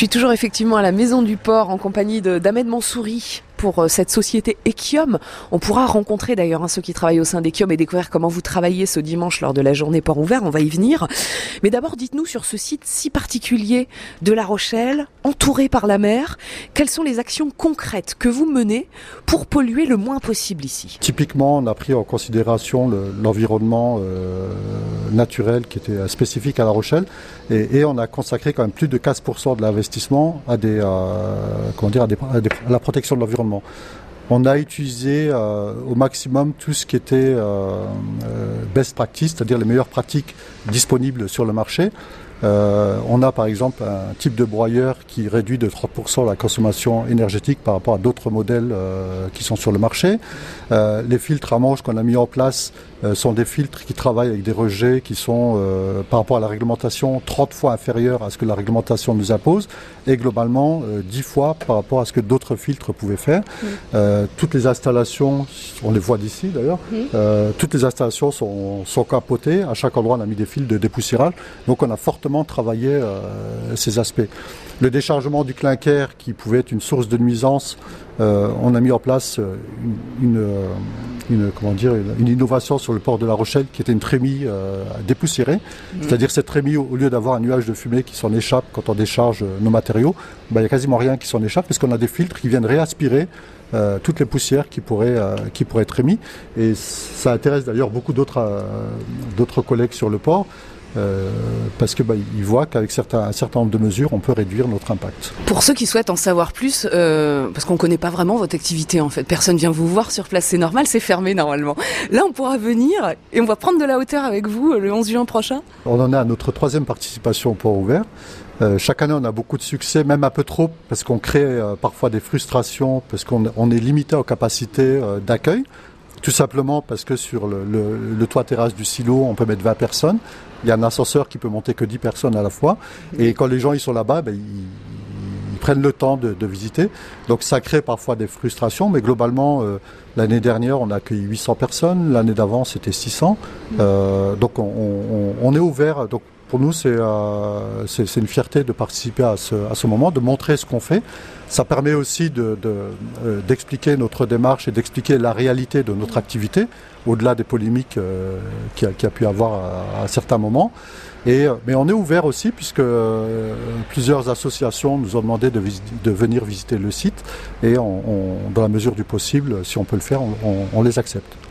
suis toujours effectivement à la Maison du Port en compagnie d'Ahmed Mansouri pour euh, cette société Equium. On pourra rencontrer d'ailleurs hein, ceux qui travaillent au sein d'Equium et découvrir comment vous travaillez ce dimanche lors de la journée Port ouvert. On va y venir. Mais d'abord, dites-nous sur ce site si particulier de La Rochelle, entouré par la mer, quelles sont les actions concrètes que vous menez pour polluer le moins possible ici? Typiquement, on a pris en considération l'environnement euh, naturel qui était spécifique à La Rochelle et, on a consacré quand même plus de 15% de l'investissement euh, à la protection de l'environnement. On a utilisé euh, au maximum tout ce qui était euh, euh, best practice, c'est-à-dire les meilleures pratiques disponibles sur le marché. On a par exemple un type de broyeur qui réduit de 30% la consommation énergétique par rapport à d'autres modèles qui sont sur le marché. les filtres à manche qu'on a mis en place euh, sont des filtres qui travaillent avec des rejets qui sont, euh, par rapport à la réglementation, 30 fois inférieurs à ce que la réglementation nous impose et globalement 10 euh, fois par rapport à ce que d'autres filtres pouvaient faire. toutes les installations, on les voit d'ici d'ailleurs, toutes les installations sont, sont capotées. À chaque endroit, on a mis des fils de dépoussiérage. Donc on a fortement travaillé ces aspects. Le déchargement du clinker qui pouvait être une source de nuisance, on a mis en place une, une, comment dire, une innovation sur le port de La Rochelle qui était une trémie euh, dépoussiérée. Mmh. C'est-à-dire cette trémie, au lieu d'avoir un nuage de fumée qui s'en échappe quand on décharge euh, nos matériaux, ben, il n'y a quasiment rien qui s'en échappe parce qu'on a des filtres qui viennent réaspirer euh, toutes les poussières qui pourraient, qui pourraient être émises. Et ça intéresse d'ailleurs beaucoup d'autres d'autres collègues sur le port. Euh, parce que bah, voient qu'avec certains, un certain nombre de mesures, on peut réduire notre impact. Pour ceux qui souhaitent en savoir plus, euh, parce qu'on ne connaît pas vraiment votre activité en fait, personne vient vous voir sur place, c'est normal, c'est fermé normalement. Là, on pourra venir et on va prendre de la hauteur avec vous le 11 juin prochain. On en à notre troisième participation au port ouvert. Euh, chaque année, on a beaucoup de succès, même un peu trop, parce qu'on crée euh, parfois des frustrations, parce qu'on on est limité aux capacités euh, d'accueil. Tout simplement parce que sur le, le, le, toit terrasse du silo, on peut mettre 20 personnes. Il y a un ascenseur qui peut monter que 10 personnes à la fois. Et quand les gens ils sont là-bas, ben, ils, prennent le temps de, de, visiter. Donc ça crée parfois des frustrations, mais globalement, euh, l'année dernière, on a accueilli 800 personnes. L'année d'avant, c'était 600. Euh, donc on, on, on, est ouvert. Pour nous, euh, c'est une fierté de participer à ce, moment, de montrer ce qu'on fait. Ça permet aussi d'expliquer euh, notre démarche et d'expliquer la réalité de notre activité, au-delà des polémiques euh, qu'il y, a pu avoir à, certains moments. Mais on est ouvert aussi puisque plusieurs associations nous ont demandé de, venir visiter le site et dans la mesure du possible, si on peut le faire, on les accepte.